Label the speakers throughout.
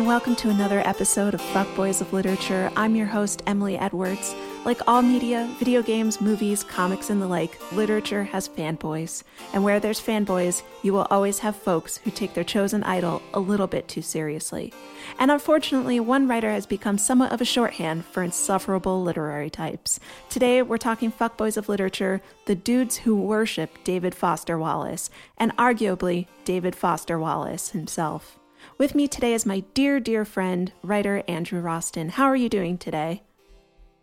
Speaker 1: And welcome to another episode of Fuckboys of Literature. I'm your host, Emily Edwards. Like all media, video games, movies, comics, and the like, literature has fanboys. And where there's fanboys, you will always have folks who take their chosen idol a little bit too seriously. And unfortunately, one writer has become somewhat of a shorthand for insufferable literary types. Today, we're talking fuckboys of literature, the dudes who worship David Foster Wallace, and arguably David Foster Wallace himself. With me today is my dear, dear friend, writer Andrew Rostan. How are you doing today?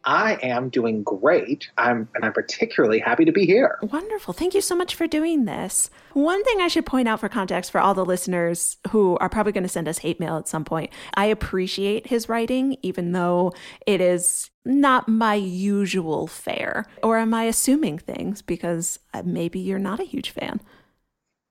Speaker 2: I am doing great. I'm and I'm particularly happy to be here.
Speaker 1: Wonderful. Thank you so much for doing this. One thing I should point out for context for all the listeners who are probably going to send us hate mail at some point. I appreciate his writing even though it is not my usual fare. Or am I assuming things because uh, maybe you're not a huge fan?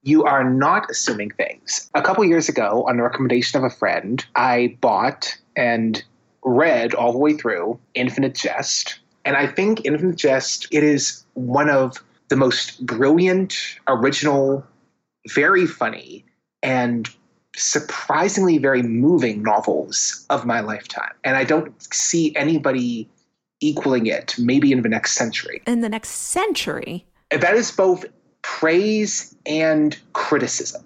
Speaker 2: You are not assuming things. A couple years ago, on the recommendation of a friend, I bought and read all the way through Infinite Jest. And I think Infinite Jest, it is one of the most brilliant, original, very funny, and surprisingly very moving novels of my lifetime. And I don't see anybody equaling it, maybe in the next century.
Speaker 1: In the next century?
Speaker 2: That is both praise and criticism.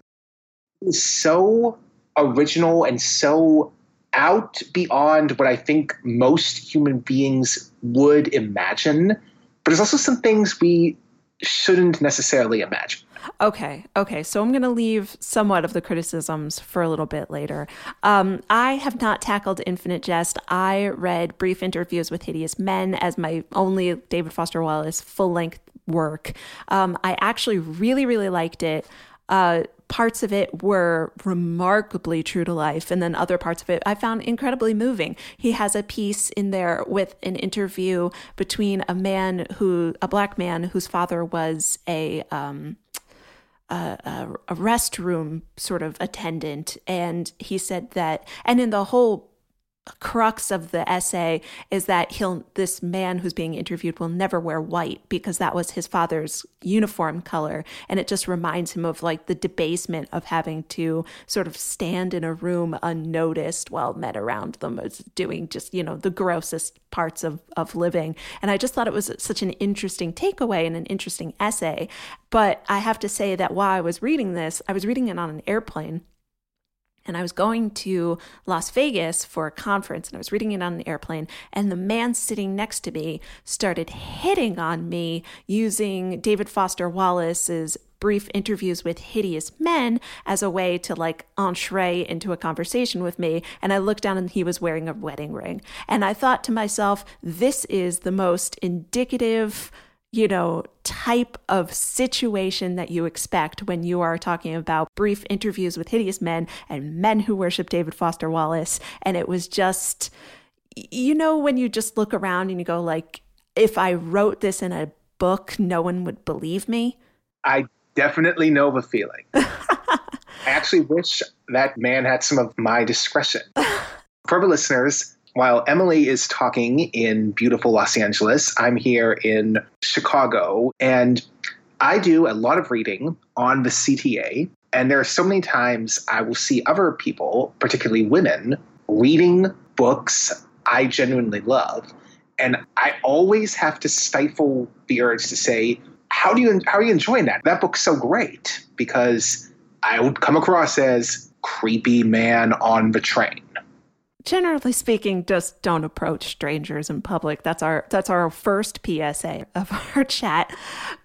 Speaker 2: So original and so out beyond what I think most human beings would imagine. But there's also some things we shouldn't necessarily imagine.
Speaker 1: Okay, okay. So I'm going to leave somewhat of the criticisms for a little bit later. Um, I have not tackled Infinite Jest. I read Brief Interviews with Hideous Men as my only David Foster Wallace full length work. Um, I actually really, really liked it. Uh, parts of it were remarkably true to life, and then other parts of it I found incredibly moving. He has a piece in there with an interview between a man who, a black man whose father was a, um, a, a, restroom sort of attendant, and he said that, and in the whole crux of the essay is that he'll this man who's being interviewed will never wear white because that was his father's uniform color. And it just reminds him of like the debasement of having to sort of stand in a room unnoticed while men around them is doing just you know the grossest parts of of living. And i just thought it was such an interesting takeaway and an interesting essay. But i have to say that while i was reading this i was reading it on an airplane and I was going to Las Vegas for a conference and I was reading it on an airplane. And the man sitting next to me started hitting on me using David Foster Wallace's brief interviews with hideous men as a way to like entree into a conversation with me. And I looked down and he was wearing a wedding ring. And I thought to myself, this is the most indicative you know, type of situation that you expect when you are talking about brief interviews with hideous men and men who worship David Foster Wallace. And it was just, you know, when you just look around and you go, like, if I wrote this in a book, no one would believe me.
Speaker 2: I definitely know the feeling. I actually wish that man had some of my discretion. For the listeners, while Emily is talking in beautiful Los Angeles, I'm here in Chicago, and I do a lot of reading on the CTA. And there are so many times I will see other people, particularly women, reading books I genuinely love. And I always have to stifle the urge to say, how do you how are you enjoying that? That book's so great because I would come across as creepy man on the train
Speaker 1: generally speaking just don't approach strangers in public. That's our that's our first psa of our chat.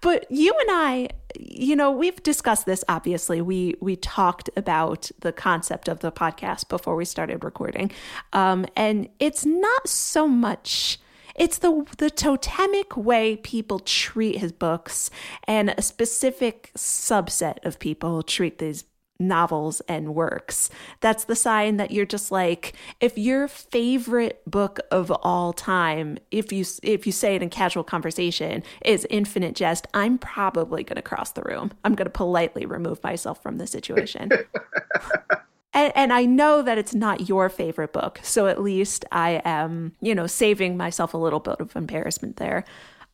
Speaker 1: But you and i you know we've discussed this obviously. We we talked about the concept of the podcast before we started recording. Um, and it's not so much It's the the totemic way people treat his books and a specific subset of people treat these novels and works. That's the sign that you're just like if your favorite book of all time, if you if you say it in casual conversation, is Infinite Jest, I'm probably going to cross the room. I'm going to politely remove myself from the situation. and, and I know that it's not your favorite book, so at least I am, you know, saving myself a little bit of embarrassment there.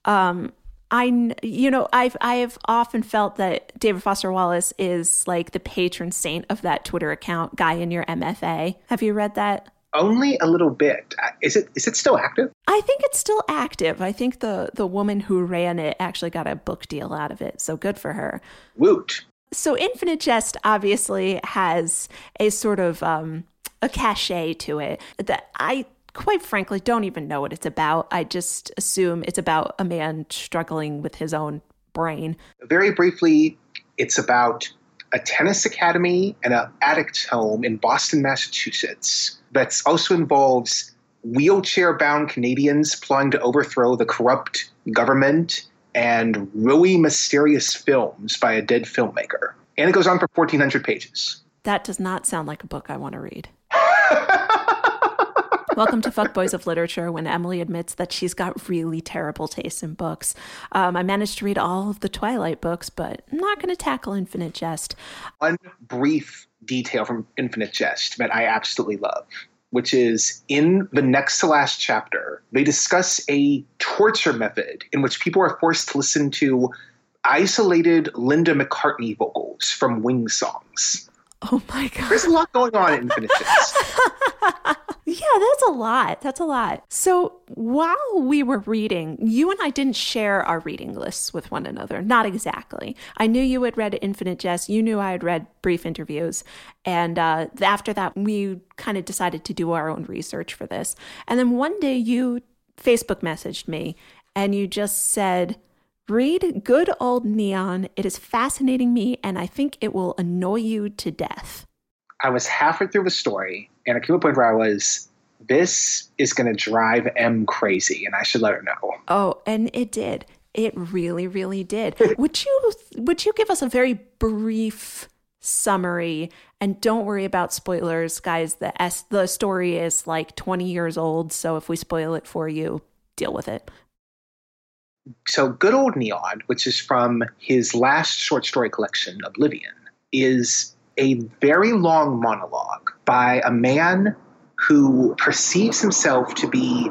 Speaker 1: Um, I, you know, I've I've often felt that David Foster Wallace is like the patron saint of that Twitter account, guy in your MFA. Have you read that?
Speaker 2: Only a little bit. Uh, is it is it still active?
Speaker 1: I think it's still active. I think the the woman who ran it actually got a book deal out of it, so good for her.
Speaker 2: Woot.
Speaker 1: So Infinite Jest obviously has a sort of um, a cachet to it that I quite frankly don't even know what it's about. I just assume it's about a man struggling with his own brain.
Speaker 2: Very briefly, it's about a tennis academy and an addict's home in Boston, Massachusetts. That also involves wheelchair bound Canadians plotting to overthrow the corrupt government and really mysterious films by a dead filmmaker. And it goes on for 1,400 pages.
Speaker 1: That does not sound like a book I want to read. Welcome to Fuckboys of Literature, when Emily admits that she's got really terrible taste in books. Um, I managed to read all of the Twilight books, but I'm not going to tackle Infinite Jest.
Speaker 2: One brief detail from Infinite Jest that I absolutely love, which is in the next to last chapter, they discuss a torture method in which people are forced to listen to isolated Linda McCartney vocals from Wing songs.
Speaker 1: Oh my god.
Speaker 2: There's a lot going on in Infinite Jest.
Speaker 1: yeah, that's a lot. That's a lot. So while we were reading, you and I didn't share our reading lists with one another. Not exactly. I knew you had read Infinite Jest. You knew I had read Brief Interviews. And uh, after that, we kind of decided to do our own research for this. And then one day you Facebook messaged me and you just said, Read Good Old Neon. It is fascinating me, and I think it will annoy you to death.
Speaker 2: I was halfway through the story, and I came to a point where I was, this is going to drive M crazy, and I should let her know.
Speaker 1: Oh, and it did. It really, really did. would you would you give us a very brief summary? And don't worry about spoilers, guys. The S, the story is like twenty years old, so if we spoil it for you, deal with it.
Speaker 2: So, Good Old Neon, which is from his last short story collection, Oblivion, is a very long monologue by a man who perceives himself to be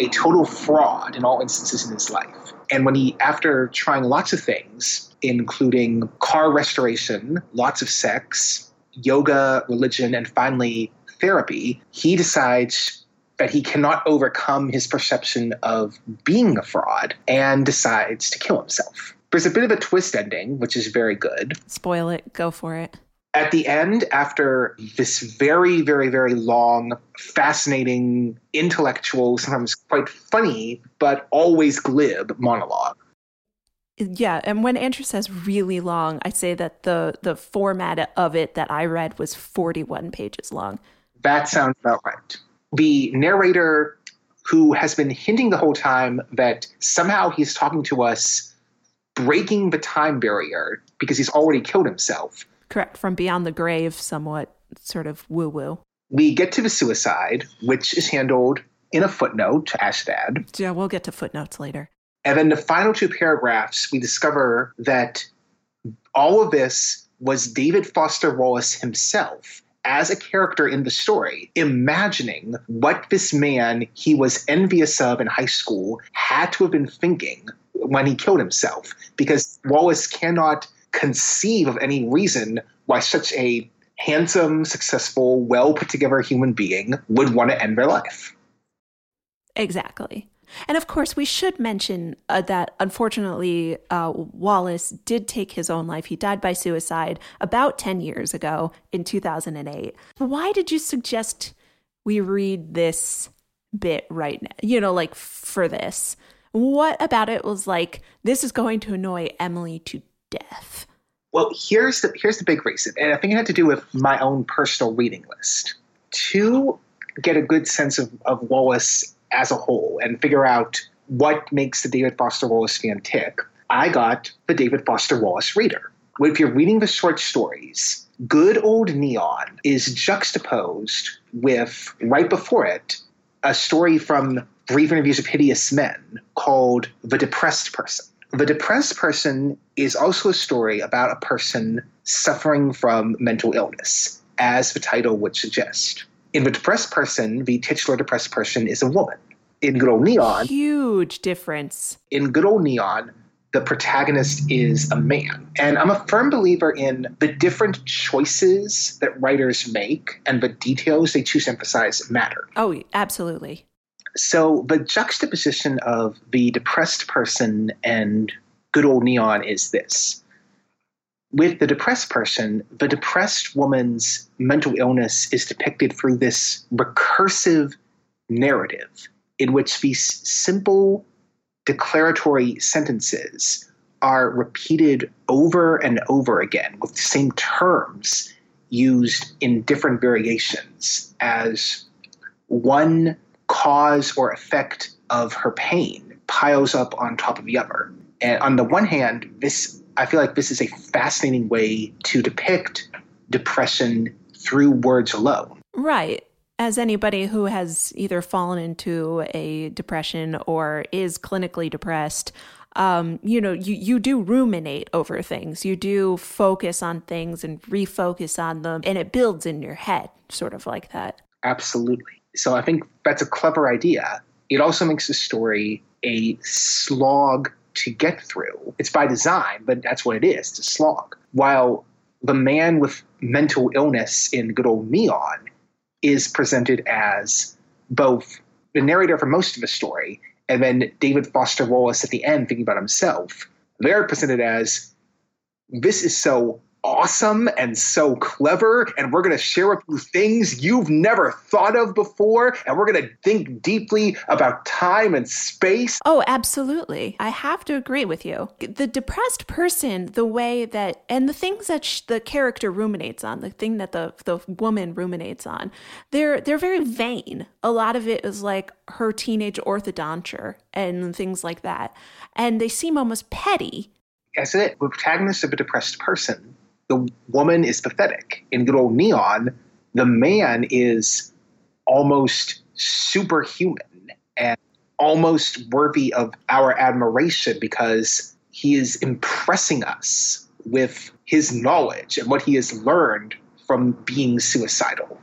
Speaker 2: a total fraud in all instances in his life. And when he, after trying lots of things, including car restoration, lots of sex, yoga, religion, and finally therapy, he decides that he cannot overcome his perception of being a fraud and decides to kill himself. There's a bit of a twist ending, which is very good.
Speaker 1: Spoil it, go for it.
Speaker 2: At the end, after this very, very, very long, fascinating, intellectual, sometimes quite funny, but always glib monologue,
Speaker 1: yeah, and when Andrew says really long, I say that the the format of it that I read was 41 pages long.
Speaker 2: That sounds about right the narrator who has been hinting the whole time that somehow he's talking to us breaking the time barrier because he's already killed himself.
Speaker 1: Correct. From beyond the grave, somewhat sort of woo woo.
Speaker 2: We get to the suicide, which is handled in a footnote to Ashdad.
Speaker 1: Yeah, we'll get to footnotes later.
Speaker 2: And then the final two paragraphs, we discover that all of this was David Foster Wallace himself as a character in the story, imagining what this man he was envious of in high school had to have been thinking when he killed himself. Because Wallace cannot conceive of any reason why such a handsome, successful, well put together human being would want to end their life.
Speaker 1: Exactly. And of course, we should mention uh, that unfortunately, uh, Wallace did take his own life. He died by suicide about 10 years ago in 2008. Why did you suggest we read this bit right now? You know, like for this? What about it was like, this is going to annoy Emily to death?
Speaker 2: Well, here's the here's the big reason, and I think it had to do with my own personal reading list. To get a good sense of, of Wallace as a whole and figure out what makes the David Foster Wallace fan tick, I got the David Foster Wallace reader. If you're reading the short stories, good old neon is juxtaposed with, right before it, a story from Brief Interviews of Hideous Men called The Depressed Person. The Depressed Person is also a story about a person suffering from mental illness, as the title would suggest. In The Depressed Person, the titular depressed person is a woman. In Good Old Neon,
Speaker 1: Huge difference.
Speaker 2: in Good Old Neon, the protagonist is a man. And I'm a firm believer in the different choices that writers make and the details they choose to emphasize matter.
Speaker 1: Oh, absolutely.
Speaker 2: So the juxtaposition of the depressed person and good old neon is this. With the depressed person, the depressed woman's mental illness is depicted through this recursive narrative in which these simple declaratory sentences are repeated over and over again with the same terms used in different variations as one cause or effect of her pain piles up on top of the other. And on the one hand, this I feel like this is a fascinating way to depict depression through words alone.
Speaker 1: Right. As anybody who has either fallen into a depression or is clinically depressed, um, you know, you, you do ruminate over things. You do focus on things and refocus on them, and it builds in your head, sort of like that.
Speaker 2: Absolutely. So I think that's a clever idea. It also makes the story a slog to get through. It's by design, but that's what it is. It's a slog. While the man with mental illness in good old Neon is presented as both the narrator for most of the story and then David Foster Wallace at the end thinking about himself. They're presented as this is so awesome and so clever, and we're going to share with you things you've never thought of before, and we're going to think deeply about time and space.
Speaker 1: Oh, absolutely. I have to agree with you. The depressed person, the way that, and the things that sh- the character ruminates on, the thing that the the woman ruminates on, they're they're very vain. A lot of it is like her teenage orthodonture and things like that, and they seem almost petty.
Speaker 2: As it, the protagonist of a depressed person, the woman is pathetic. In good old Neon, the man is almost superhuman and almost worthy of our admiration because he is impressing us with his knowledge and what he has learned from being suicidal.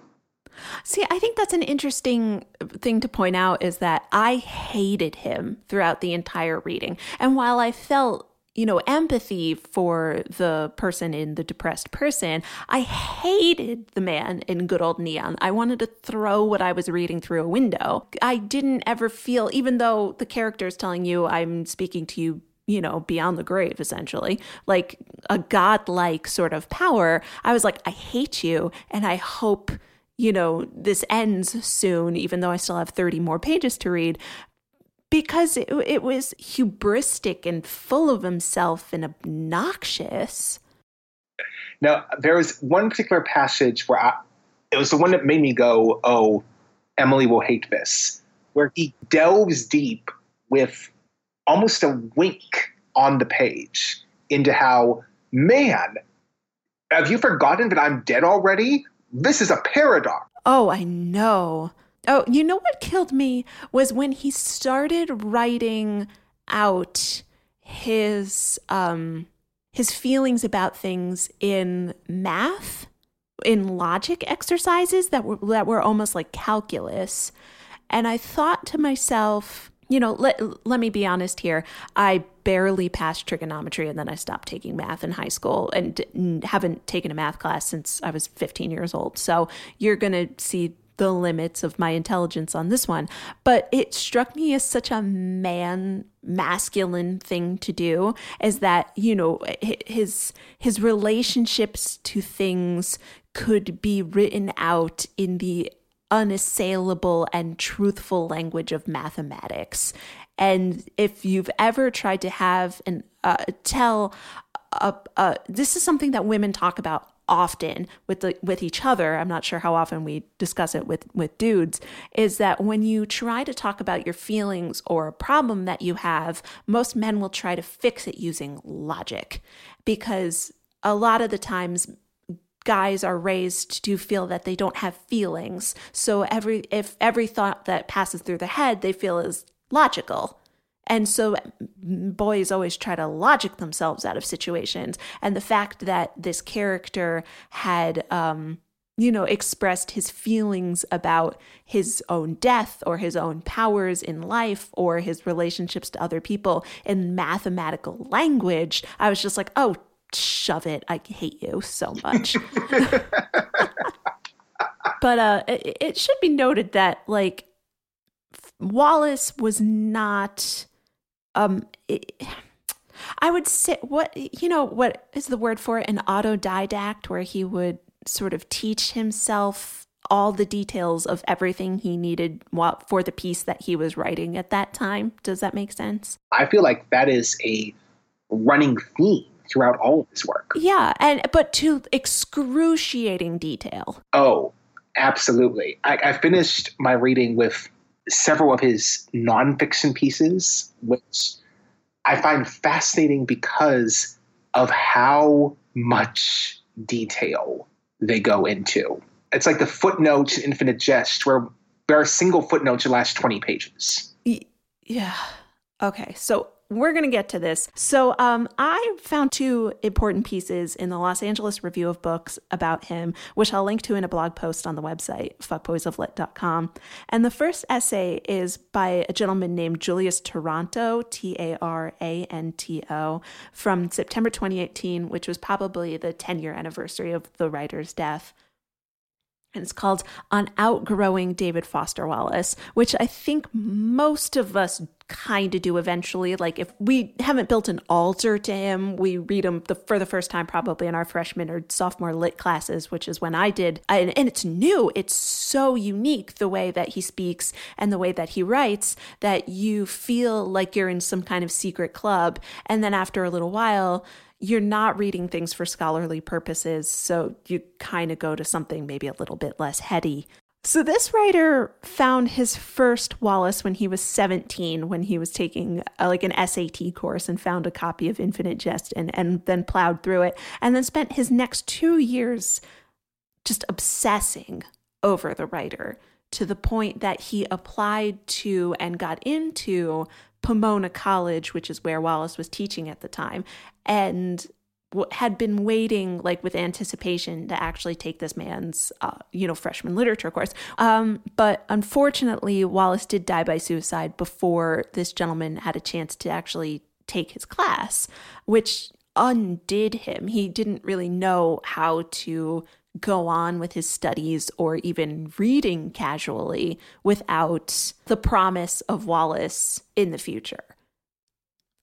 Speaker 1: See, I think that's an interesting thing to point out is that I hated him throughout the entire reading. And while I felt you know, empathy for the person in the depressed person. I hated the man in good old neon. I wanted to throw what I was reading through a window. I didn't ever feel, even though the character is telling you I'm speaking to you you know, beyond the grave, essentially, like a godlike sort of power. I was like, I hate you, and I hope, you know, this ends soon, even though I still have 30 more pages to read because it, it was hubristic and full of himself and obnoxious.
Speaker 2: Now, there was one particular passage where I, it was the one that made me go, oh, Emily will hate this, where he delves deep with almost a wink on the page into how, man, have you forgotten that I'm dead already? This is a paradox.
Speaker 1: Oh, I know. Oh, you know what killed me was when he started writing out his um his feelings about things in math, in logic exercises that were that were almost like calculus. And I thought to myself, you know, let let me be honest here. I barely passed trigonometry and then I stopped taking math in high school and haven't taken a math class since I was 15 years old. So you're going to see the limits of my intelligence on this one, but it struck me as such a man masculine thing to do is that, you know, his his relationships to things could be written out in the unassailable and truthful language of mathematics. And if you've ever tried to have and uh, tell this is something that women talk about often with the with each other i'm not sure how often we discuss it with with dudes is that when you try to talk about your feelings or a problem that you have most men will try to fix it using logic. Because a lot of the times guys are raised to feel that they don't have feelings. So every if every thought that passes through the head they feel is logical and so boys always try to logic themselves out of situations. And the fact that this character had, um, you know, expressed his feelings about his own death or his own powers in life or his relationships to other people in mathematical language, I was just like, oh, shove it. I hate you so much. but uh, it, it should be noted that, like, Wallace was not um it, I would say what you know what is the word for it an autodidact where he would sort of teach himself all the details of everything he needed for the piece that he was writing at that time. Does that make sense?
Speaker 2: I feel like that is a running theme throughout all of his work.
Speaker 1: Yeah, and but to excruciating detail.
Speaker 2: Oh, absolutely. I, I finished my reading with several of his nonfiction pieces, which I find fascinating because of how much detail they go into. It's like the footnotes in Infinite Jest, where there are single footnotes that last 20 pages.
Speaker 1: Yeah. Okay. So we're going to get to this. So, um, I found two important pieces in the Los Angeles Review of Books about him, which I'll link to in a blog post on the website, fuckboysoflit.com. And the first essay is by a gentleman named Julius Taranto, T A R A N T O, from September 2018, which was probably the 10 year anniversary of the writer's death. And it's called On Outgrowing David Foster Wallace, which I think most of us kind of do eventually. Like if we haven't built an altar to him, we read him the, for the first time probably in our freshman or sophomore lit classes, which is when I did. And, and it's new. It's so unique the way that he speaks and the way that he writes that you feel like you're in some kind of secret club. And then after a little while, you're not reading things for scholarly purposes, so you kind of go to something maybe a little bit less heady. So, this writer found his first Wallace when he was 17, when he was taking a, uh, like an SAT course and found a copy of Infinite Jest and, and then plowed through it, and then spent his next two years just obsessing over the writer to the point that he applied to and got into Pomona College, which is where Wallace was teaching at the time, and had been waiting like with anticipation to actually take this man's uh, you know freshman literature course um, but unfortunately wallace did die by suicide before this gentleman had a chance to actually take his class which undid him he didn't really know how to go on with his studies or even reading casually without the promise of Wallace in the future.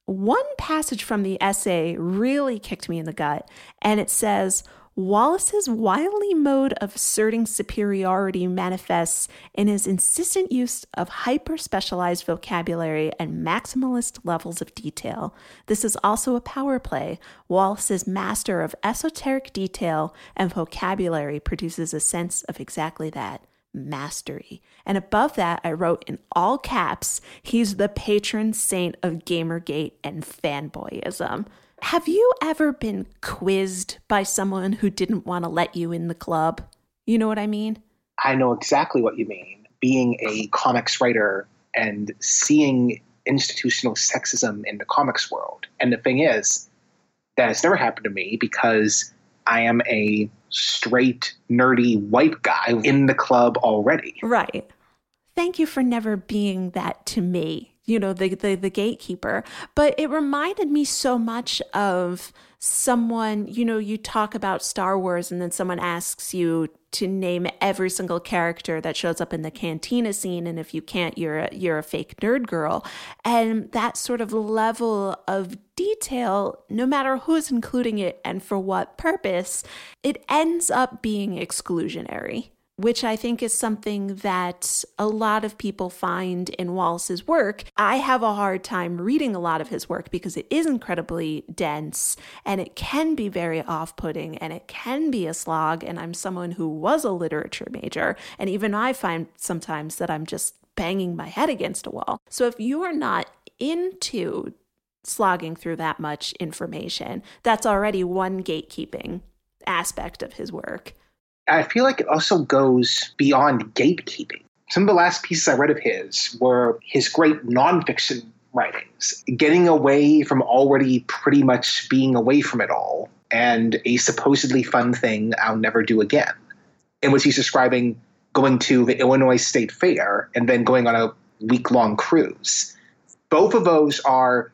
Speaker 1: One passage from the essay really kicked me in the gut, and it says, Wallace's wily mode of asserting superiority manifests in his insistent use of hyper specialized vocabulary and maximalist levels of detail. This is also a power play. Wallace's master of esoteric detail and vocabulary produces a sense of exactly that mastery. And above that, I wrote in all caps, he's the patron saint of Gamergate and fanboyism. Have you ever been quizzed by someone who didn't want to let you in the club? You know what I mean?
Speaker 2: I know exactly what you mean. Being a comics writer and seeing institutional sexism in the comics world. And the thing is, that has never happened to me because I am a straight, nerdy white guy in the club already.
Speaker 1: Right. Thank you for never being that to me you know the, the the gatekeeper. But it reminded me so much of someone you know you talk about star wars and then someone asks you to name every single character that shows up in the cantina scene. And if you can't you're a, you're a fake nerd girl. And that sort of level of detail no matter who's including it and for what purpose it ends up being exclusionary which I think is something that a lot of people find in Wallace's work. I have a hard time reading a lot of his work because it is incredibly dense and it can be very off putting and it can be a slog. And I'm someone who was a literature major. And even I find sometimes that I'm just banging my head against a wall. So if you are not into slogging through that much information, that's already one gatekeeping aspect of his work.
Speaker 2: I feel like it also goes beyond gatekeeping. Some of the last pieces I read of his were his great nonfiction writings, getting away from already pretty much being away from it all, and a supposedly fun thing I'll never do again, in which he's describing going to the Illinois State Fair and then going on a week long cruise. Both of those are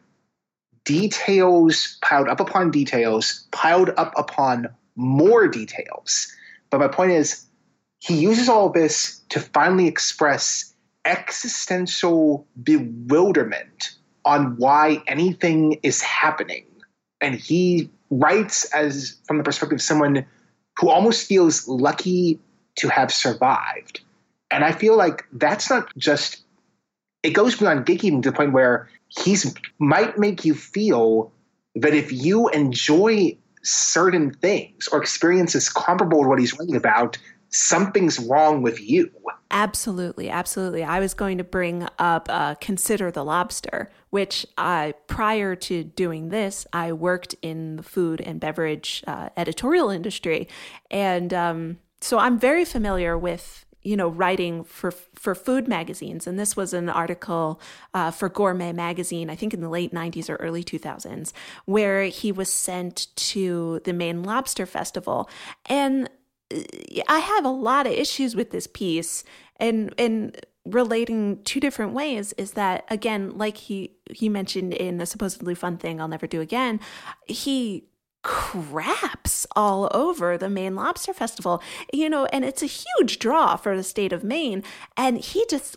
Speaker 2: details piled up upon details, piled up upon more details but my point is, he uses all this to finally express existential bewilderment on why anything is happening. And he writes as from the perspective of someone who almost feels lucky to have survived. And I feel like that's not just it goes beyond gatekeeping to the point where he's might make you feel that if you enjoy certain things or experiences comparable to what he's writing about, something's wrong with you.
Speaker 1: Absolutely, absolutely. I was going to bring up uh, Consider the Lobster, which I, prior to doing this, I worked in the food and beverage uh, editorial industry. And um, so I'm very familiar with you know, writing for for food magazines, and this was an article uh, for Gourmet magazine, I think in the late '90s or early 2000s, where he was sent to the Maine Lobster Festival, and uh, I have a lot of issues with this piece, and and relating two different ways is that again, like he he mentioned in a supposedly fun thing I'll never do again, he craps all over the Maine Lobster Festival, you know, and it's a huge draw for the state of Maine. And he just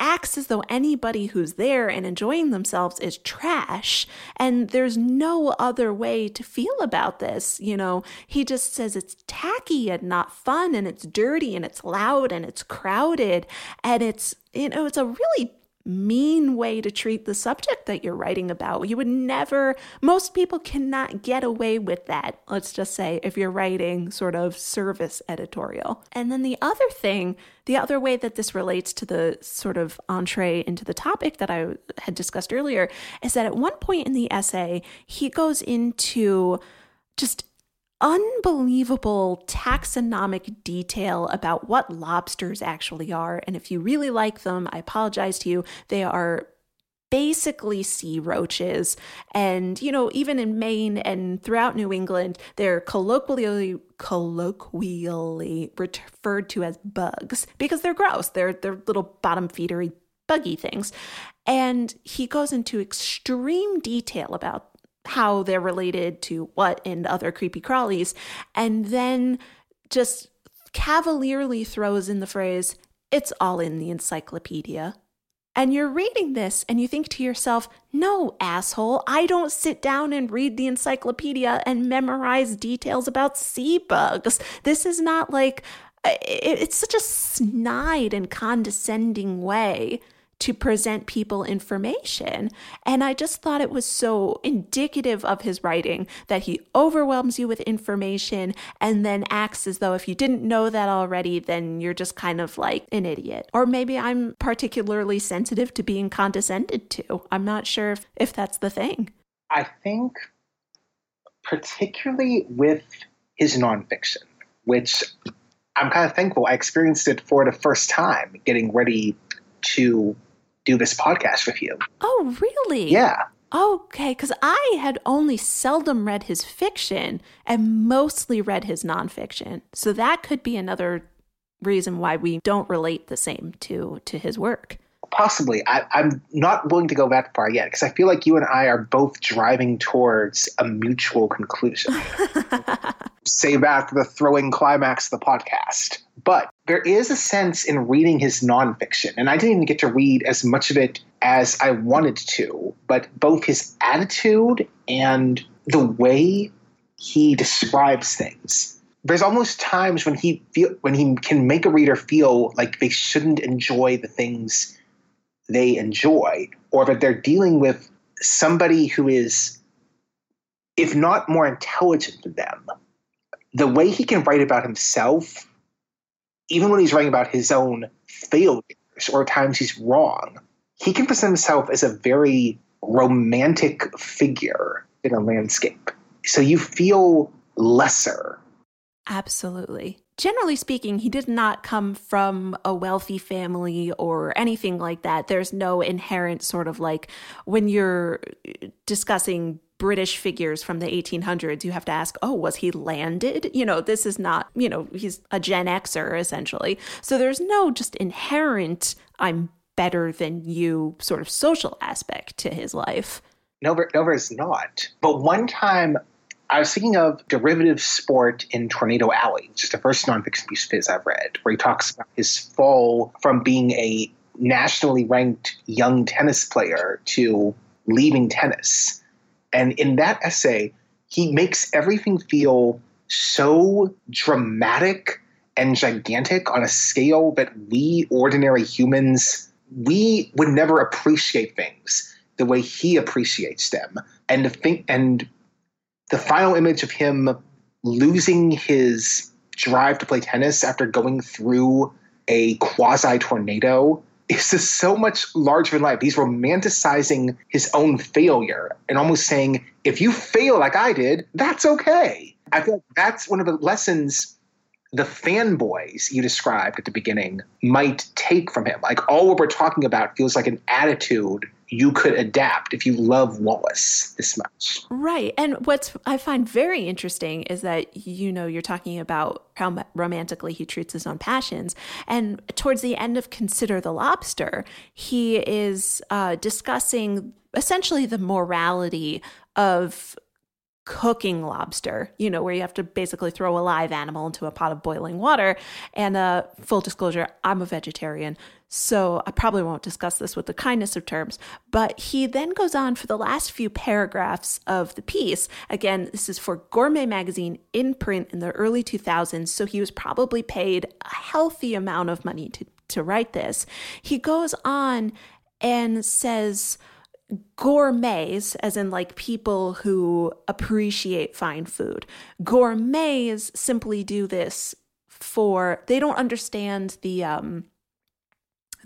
Speaker 1: acts as though anybody who's there and enjoying themselves is trash. And there's no other way to feel about this. You know, he just says it's tacky and not fun and it's dirty and it's loud and it's crowded and it's, you know, it's a really mean way to treat the subject that you're writing about. You would never, most people cannot get away with that, let's just say, if you're writing sort of service editorial. And then the other thing, the other way that this relates to the sort of entree into the topic that I had discussed earlier is that at one point in the essay, he goes into just unbelievable taxonomic detail about what lobsters actually are. And if you really like them, I apologize to you. They are basically sea roaches. And, you know, even in Maine and throughout New England, they're colloquially colloquially referred to as bugs because they're gross. They're they're little bottom feedery buggy things. And he goes into extreme detail about how they're related to what and other creepy crawlies, and then just cavalierly throws in the phrase, it's all in the encyclopedia. And you're reading this and you think to yourself, no, asshole, I don't sit down and read the encyclopedia and memorize details about sea bugs. This is not like, it's such a snide and condescending way to present people information. And I just thought it was so indicative of his writing that he overwhelms you with information and then acts as though if you didn't know that already, then you're just kind of like an idiot. Or maybe I'm particularly sensitive to being condescended to. I'm not sure if, if that's the thing.
Speaker 2: I think, particularly with his nonfiction, which I'm kind of thankful I experienced it for the first time getting ready to do this podcast with you.
Speaker 1: Oh, really?
Speaker 2: Yeah.
Speaker 1: Okay, because I had only seldom read his fiction and mostly read his nonfiction. So that could be another reason why we don't relate the same to to his work.
Speaker 2: Possibly. I, I'm not willing to go that far yet because I feel like you and I are both driving towards a mutual conclusion. Save for the throwing climax of the podcast. But there is a sense in reading his nonfiction, and I didn't even get to read as much of it as I wanted to, but both his attitude and the way he describes things there's almost times when he feel when he can make a reader feel like they shouldn't enjoy the things they enjoy, or that they're dealing with somebody who is, if not more intelligent than them. The way he can write about himself, even when he's writing about his own failures or times he's wrong, he can present himself as a very romantic figure in a landscape. So you feel lesser.
Speaker 1: Absolutely. Generally speaking, he did not come from a wealthy family or anything like that. There's no inherent sort of like when you're discussing British figures from the 1800s, you have to ask, oh, was he landed? You know, this is not, you know, he's a Gen Xer essentially. So there's no just inherent, I'm better than you sort of social aspect to his life.
Speaker 2: No, no, there's not. But one time I was thinking of derivative sport in Tornado Alley, which is the first nonfiction piece of his I've read, where he talks about his fall from being a nationally ranked young tennis player to leaving tennis. And in that essay, he makes everything feel so dramatic and gigantic on a scale that we ordinary humans we would never appreciate things the way he appreciates them. And think and the final image of him losing his drive to play tennis after going through a quasi tornado is just so much larger than life. He's romanticizing his own failure and almost saying, if you fail like I did, that's okay. I feel like that's one of the lessons the fanboys you described at the beginning might take from him. Like all what we're talking about feels like an attitude you could adapt if you love Wallace this much.
Speaker 1: Right. And what I find very interesting is that, you know, you're talking about how romantically he treats his own passions. And towards the end of Consider the Lobster, he is uh, discussing essentially the morality of cooking lobster, you know, where you have to basically throw a live animal into a pot of boiling water. And uh, full disclosure, I'm a vegetarian, so I probably won't discuss this with the kindness of terms. But he then goes on for the last few paragraphs of the piece. Again, this is for Gourmet Magazine in print in the early 2000s, so he was probably paid a healthy amount of money to, to write this. He goes on and says, gourmets, as in like people who appreciate fine food, gourmets simply do this for, they don't understand the, um,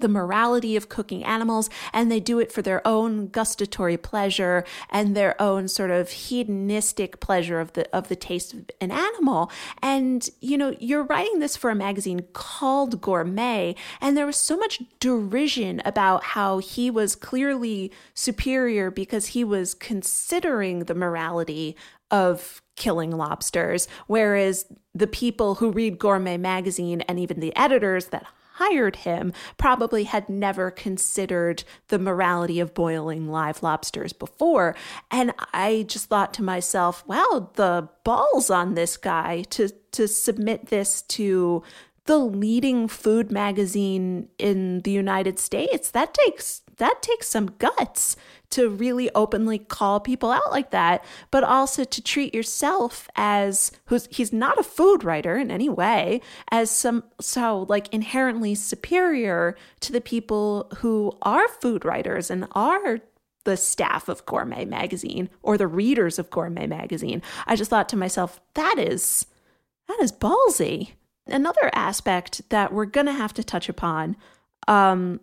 Speaker 1: the morality of cooking animals and they do it for their own gustatory pleasure and their own sort of hedonistic pleasure of the of the taste of an animal. And you know you're writing this for a magazine called gourmet and there was so much derision about how he was clearly superior because he was considering the morality of killing lobsters whereas the people who read gourmet magazine and even the editors that hired him probably had never considered the morality of boiling live lobsters before. And I just thought to myself, wow, the balls on this guy to to submit this to the leading food magazine in the United States. That takes that takes some guts to really openly call people out like that, but also to treat yourself as who's he's not a food writer in any way, as some so like inherently superior to the people who are food writers and are the staff of Gourmet Magazine or the readers of Gourmet Magazine. I just thought to myself, that is that is ballsy. Another aspect that we're gonna have to touch upon um,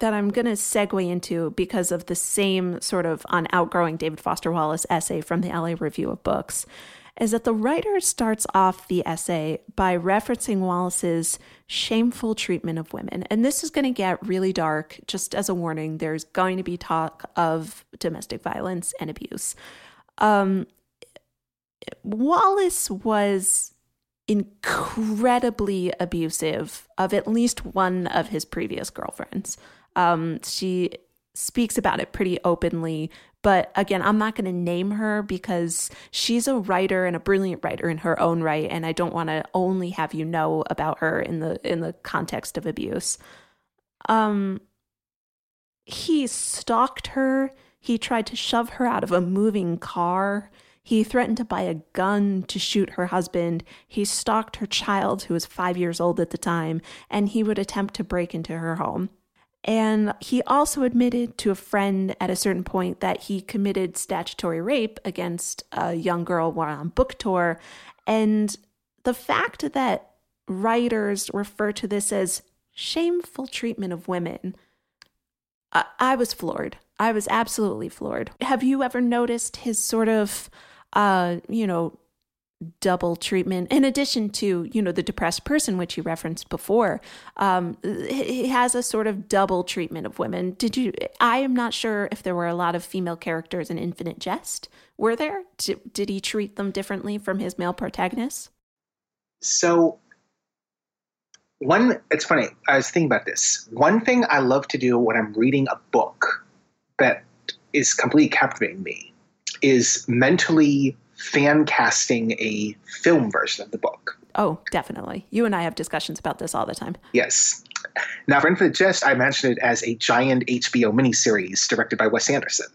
Speaker 1: that I'm going to segue into because of the same sort of on outgrowing David Foster Wallace essay from the LA Review of Books is that the writer starts off the essay by referencing Wallace's shameful treatment of women. And this is going to get really dark. Just as a warning, there's going to be talk of domestic violence and abuse. Um, Wallace was incredibly abusive of at least one of his previous girlfriends. Um, she speaks about it pretty openly. But again, I'm not going to name her because she's a writer and a brilliant writer in her own right, and I don't want to only have you know about her in the in the context of abuse. Um, he stalked her. He tried to shove her out of a moving car. He threatened to buy a gun to shoot her husband. He stalked her child, who was five years old at the time, and he would attempt to break into her home. And he also admitted to a friend at a certain point that he committed statutory rape against a young girl while on book tour. And the fact that writers refer to this as shameful treatment of women, I, I was floored. I was absolutely floored. Have you ever noticed his sort of, uh, you know, double treatment. In addition to you know the depressed person which you referenced before um he has a sort of double treatment of women. Did you i am not sure if there were a lot of female characters in infinite jest. Were there? Did, did he treat them differently from his male protagonists?
Speaker 2: So one it's funny i was thinking about this. One thing i love to do when i'm reading a book that is completely captivating me is mentally fan casting a film version of the book.
Speaker 1: Oh, definitely. You and I have discussions about this all the time.
Speaker 2: Yes. Now, for Infinite Jest, I mentioned it as a giant HBO miniseries directed by Wes Anderson.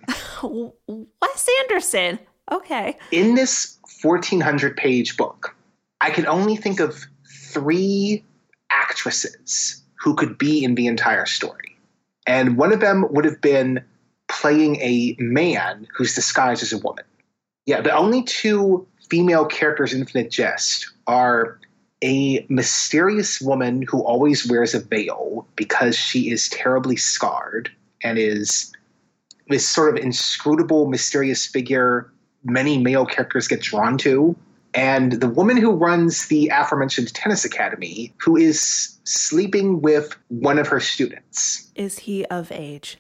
Speaker 1: Wes Anderson? Okay.
Speaker 2: In this 1,400 page book, I can only think of three actresses who could be in the entire story. And one of them would have been playing a man who's disguised as a woman. Yeah, the only two female characters in Infinite Jest are a mysterious woman who always wears a veil because she is terribly scarred and is this sort of inscrutable, mysterious figure many male characters get drawn to. And the woman who runs the aforementioned tennis academy, who is sleeping with one of her students.
Speaker 1: Is he of age?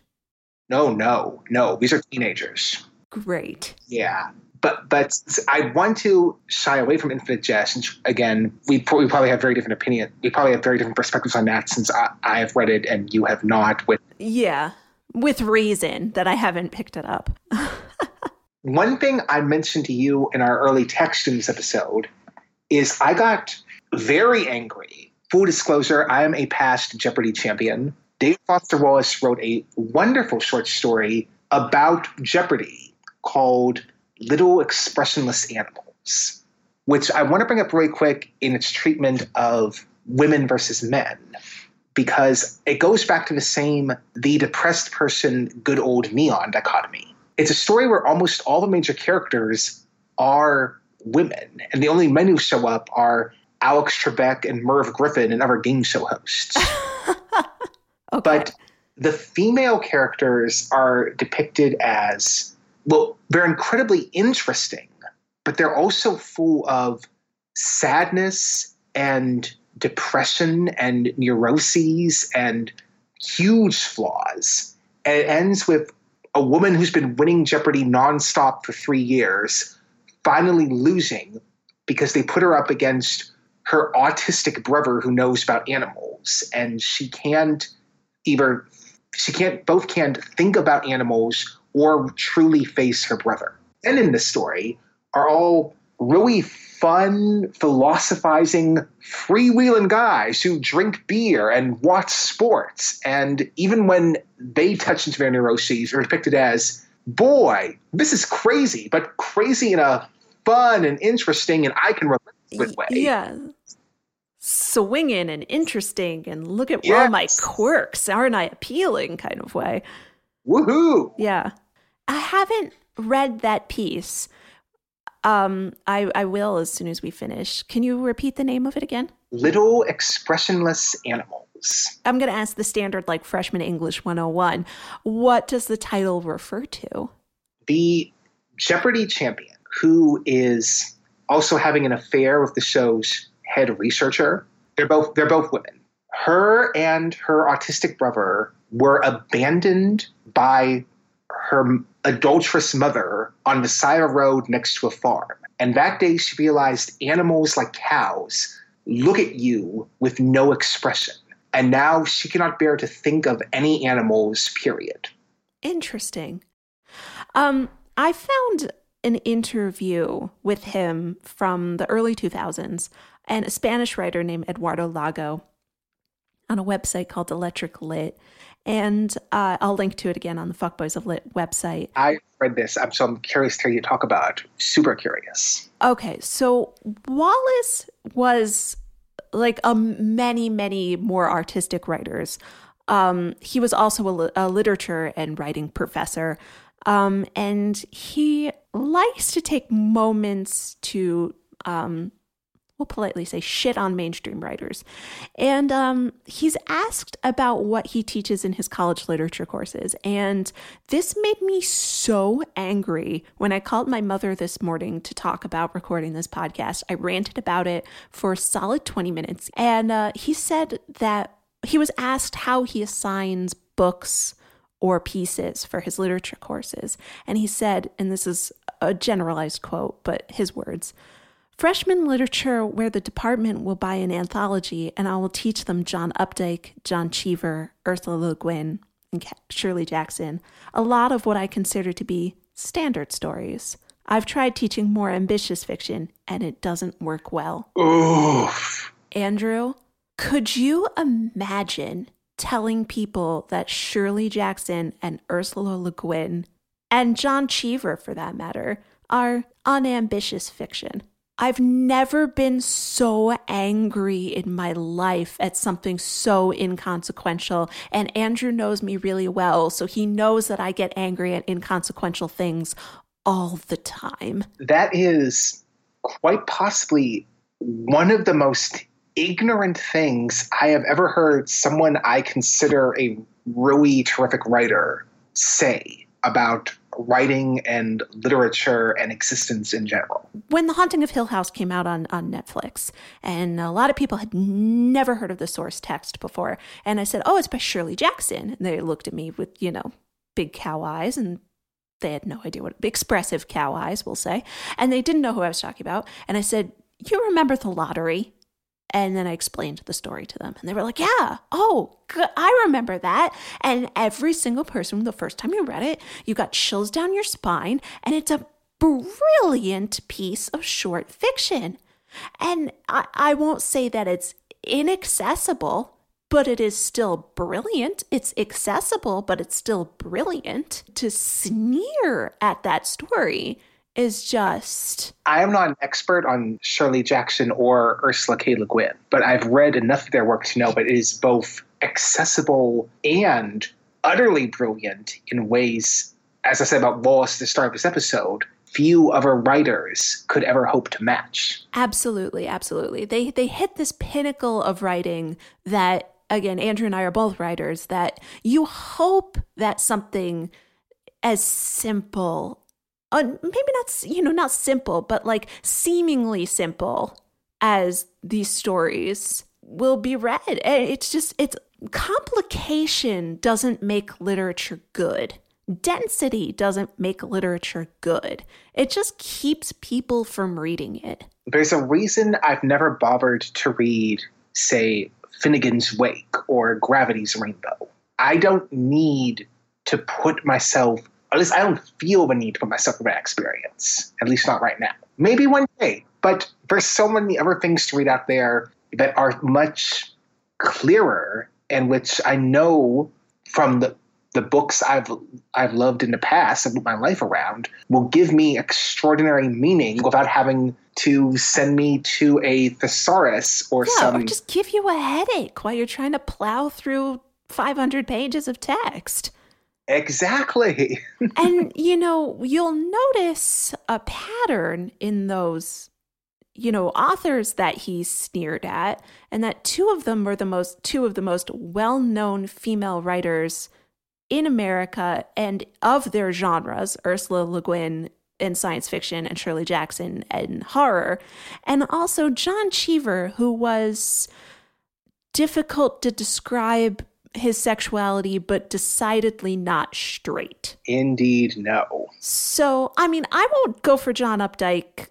Speaker 2: No, no, no. These are teenagers.
Speaker 1: Great.
Speaker 2: Yeah but but I want to shy away from Infinite Jest. And again, we, we probably have very different opinion. We probably have very different perspectives on that since I, I have read it and you have not. With
Speaker 1: yeah, with reason that I haven't picked it up.
Speaker 2: One thing I mentioned to you in our early text in this episode is I got very angry. Full disclosure, I am a past Jeopardy champion. Dave Foster Wallace wrote a wonderful short story about Jeopardy called little expressionless animals, which I want to bring up really quick in its treatment of women versus men, because it goes back to the same the depressed person, good old neon dichotomy. It's a story where almost all the major characters are women, and the only men who show up are Alex Trebek and Merv Griffin and other game show hosts. okay. But the female characters are depicted as well, they're incredibly interesting, but they're also full of sadness and depression and neuroses and huge flaws. And it ends with a woman who's been winning Jeopardy nonstop for three years finally losing because they put her up against her autistic brother who knows about animals and she can't either she can't both can't think about animals or truly face her brother. And in this story are all really fun, philosophizing, freewheeling guys who drink beer and watch sports. And even when they touch into their neuroses, are depicted as, boy, this is crazy, but crazy in a fun and interesting and I can relate with way.
Speaker 1: Yeah. Swinging and interesting, and look at yes. all my quirks. Aren't I appealing kind of way?
Speaker 2: Woohoo!
Speaker 1: Yeah. I haven't read that piece. Um, I, I will as soon as we finish. Can you repeat the name of it again?
Speaker 2: Little Expressionless Animals.
Speaker 1: I'm going to ask the standard, like freshman English 101. What does the title refer to?
Speaker 2: The Jeopardy champion, who is also having an affair with the show's head researcher. They're both they're both women. Her and her autistic brother were abandoned by her adulterous mother on a road next to a farm. And that day she realized animals like cows look at you with no expression. And now she cannot bear to think of any animals, period.
Speaker 1: Interesting. Um, I found an interview with him from the early 2000s and a Spanish writer named Eduardo Lago on a website called Electric Lit. And uh, I'll link to it again on the Fuckboys of Lit website.
Speaker 2: I read this. I'm so I'm curious to hear you talk about. Super curious.
Speaker 1: Okay, so Wallace was like a many, many more artistic writers. Um, he was also a, a literature and writing professor. Um, and he likes to take moments to, um, we'll politely say, shit on mainstream writers. And um, he's asked about what he teaches in his college literature courses. And this made me so angry when I called my mother this morning to talk about recording this podcast. I ranted about it for a solid 20 minutes. And uh, he said that he was asked how he assigns books or pieces for his literature courses. And he said, and this is a generalized quote, but his words freshman literature where the department will buy an anthology and I will teach them John Updike, John Cheever, Ursula Le Guin, and Shirley Jackson, a lot of what I consider to be standard stories. I've tried teaching more ambitious fiction and it doesn't work well.
Speaker 2: Oof.
Speaker 1: Andrew, could you imagine telling people that Shirley Jackson and Ursula Le Guin, and John Cheever for that matter, are unambitious fiction? I've never been so angry in my life at something so inconsequential. And Andrew knows me really well, so he knows that I get angry at inconsequential things all the time.
Speaker 2: That is quite possibly one of the most ignorant things I have ever heard someone I consider a really terrific writer say about writing and literature and existence in general.
Speaker 1: When The Haunting of Hill House came out on, on Netflix, and a lot of people had never heard of the source text before, and I said, Oh, it's by Shirley Jackson. And they looked at me with, you know, big cow eyes and they had no idea what expressive cow eyes, we'll say. And they didn't know who I was talking about. And I said, You remember the lottery? And then I explained the story to them. And they were like, Yeah, oh. I remember that. And every single person, the first time you read it, you got chills down your spine. And it's a brilliant piece of short fiction. And I, I won't say that it's inaccessible, but it is still brilliant. It's accessible, but it's still brilliant. To sneer at that story is just.
Speaker 2: I am not an expert on Shirley Jackson or Ursula K. Le Guin, but I've read enough of their work to know that it is both accessible and utterly brilliant in ways, as I said about Wallace at the start of this episode, few other writers could ever hope to match.
Speaker 1: Absolutely, absolutely. They they hit this pinnacle of writing that again, Andrew and I are both writers that you hope that something as simple uh, maybe not you know not simple but like seemingly simple as these stories will be read. It's just it's complication doesn't make literature good. Density doesn't make literature good. It just keeps people from reading it.
Speaker 2: There's a reason i've never bothered to read say finnegan's wake or gravity's rainbow. I don't need to put myself at least I don't feel the need to put myself through that experience. At least not right now. Maybe one day. But there's so many other things to read out there that are much clearer and which I know from the the books I've I've loved in the past and put my life around will give me extraordinary meaning without having to send me to a thesaurus or
Speaker 1: yeah,
Speaker 2: some
Speaker 1: or just give you a headache while you're trying to plow through 500 pages of text.
Speaker 2: Exactly.
Speaker 1: and you know, you'll notice a pattern in those you know authors that he sneered at and that two of them were the most two of the most well-known female writers in America and of their genres, Ursula Le Guin in science fiction and Shirley Jackson in horror, and also John Cheever, who was difficult to describe his sexuality, but decidedly not straight.
Speaker 2: Indeed, no.
Speaker 1: So, I mean, I won't go for John Updike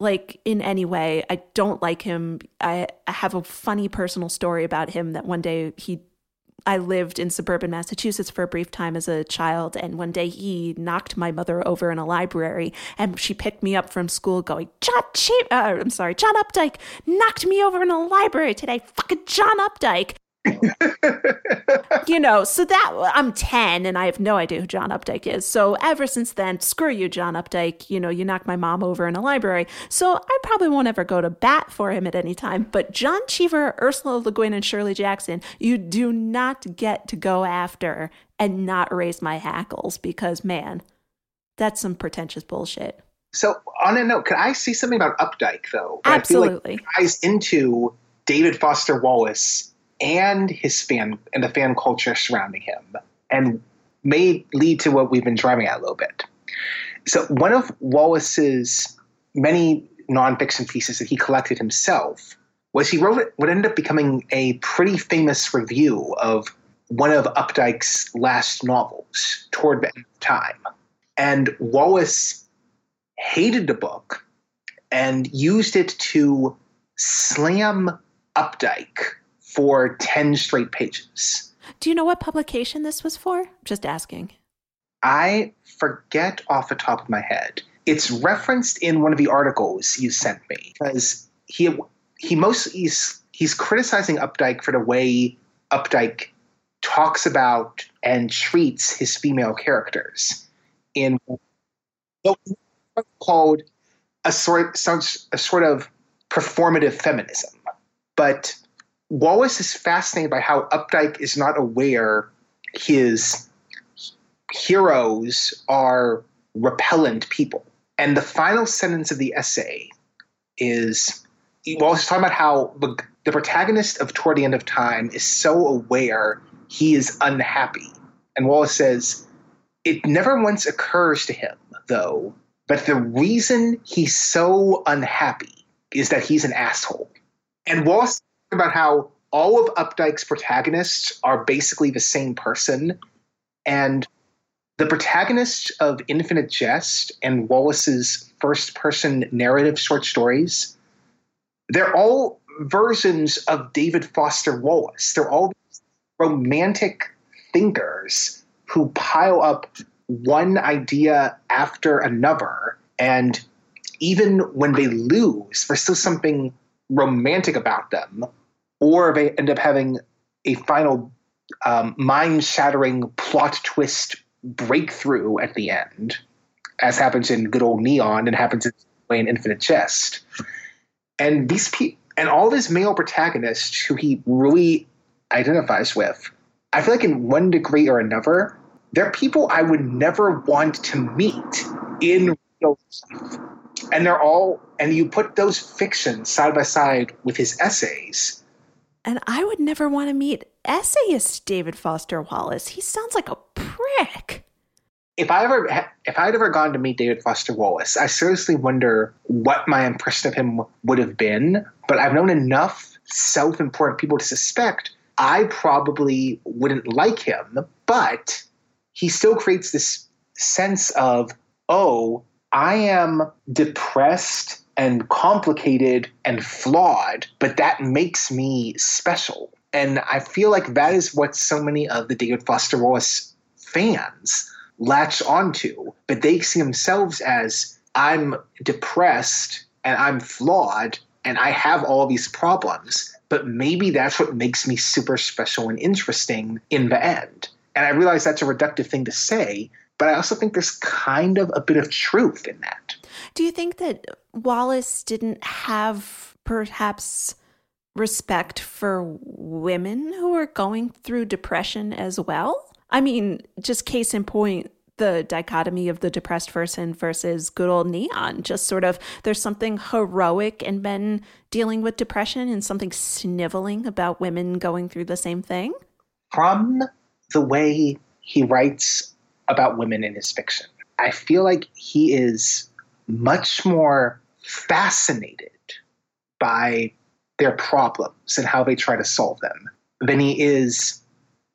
Speaker 1: like in any way. I don't like him. I, I have a funny personal story about him that one day he I lived in suburban Massachusetts for a brief time as a child, and one day he knocked my mother over in a library, and she picked me up from school, going, "John, Che- uh, I'm sorry, John Updike knocked me over in a library today. Fucking John Updike." you know, so that I'm 10 and I have no idea who John Updike is. So ever since then, screw you, John Updike. You know, you knocked my mom over in a library. So I probably won't ever go to bat for him at any time. But John Cheever, Ursula Le Guin, and Shirley Jackson, you do not get to go after and not raise my hackles because, man, that's some pretentious bullshit.
Speaker 2: So on a note, could I say something about Updike though?
Speaker 1: Absolutely.
Speaker 2: I feel like ties into David Foster Wallace and his fan and the fan culture surrounding him, and may lead to what we've been driving at a little bit. So one of Wallace's many nonfiction pieces that he collected himself was he wrote what ended up becoming a pretty famous review of one of Updike's last novels, Toward the End of Time. And Wallace hated the book and used it to slam Updike for 10 straight pages.
Speaker 1: Do you know what publication this was for? Just asking.
Speaker 2: I forget off the top of my head. It's referenced in one of the articles you sent me because he he mostly he's, he's criticizing Updike for the way Updike talks about and treats his female characters in what's called a sort sounds a sort of performative feminism. But Wallace is fascinated by how Updike is not aware his heroes are repellent people. And the final sentence of the essay is Wallace is talking about how the, protagonist of Toward the End of Time is so aware he is unhappy. And Wallace says, it never once occurs to him, though, but the reason he's so unhappy is that he's an asshole. And Wallace about how all of Updike's protagonists are basically the same person. And the protagonists of Infinite Jest and Wallace's first person narrative short stories, they're all versions of David Foster Wallace. They're all romantic thinkers who pile up one idea after another. And even when they lose, there's still something romantic about them, or they end up having a final um, mind shattering plot twist breakthrough at the end, as happens in good old Neon and happens in Infinite Jest. And these people, and all these male protagonists who he really identifies with, I feel like in one degree or another, they're people I would never want to meet in real life and they're all and you put those fictions side by side with his essays
Speaker 1: and i would never want to meet essayist david foster wallace. He sounds like a prick.
Speaker 2: If i ever if i'd ever gone to meet david foster wallace i seriously wonder what my impression of him would have been but i've known enough self-important people to suspect i probably wouldn't like him but he still creates this sense of oh I am depressed and complicated and flawed, but that makes me special. And I feel like that is what so many of the David Foster Wallace fans latch onto. But they see themselves as I'm depressed and I'm flawed and I have all these problems. But maybe that's what makes me super special and interesting in the end. And I realize that's a reductive thing to say, but I also think there's kind of a bit of truth in that.
Speaker 1: Do you think that Wallace didn't have perhaps respect for women who were going through depression as well? I mean, just case in point, the dichotomy of the depressed person versus good old neon. Just sort of, there's something heroic in men dealing with depression and something sniveling about women going through the same thing.
Speaker 2: From the way he writes about women in his fiction. I feel like he is much more fascinated by their problems and how they try to solve them than he is.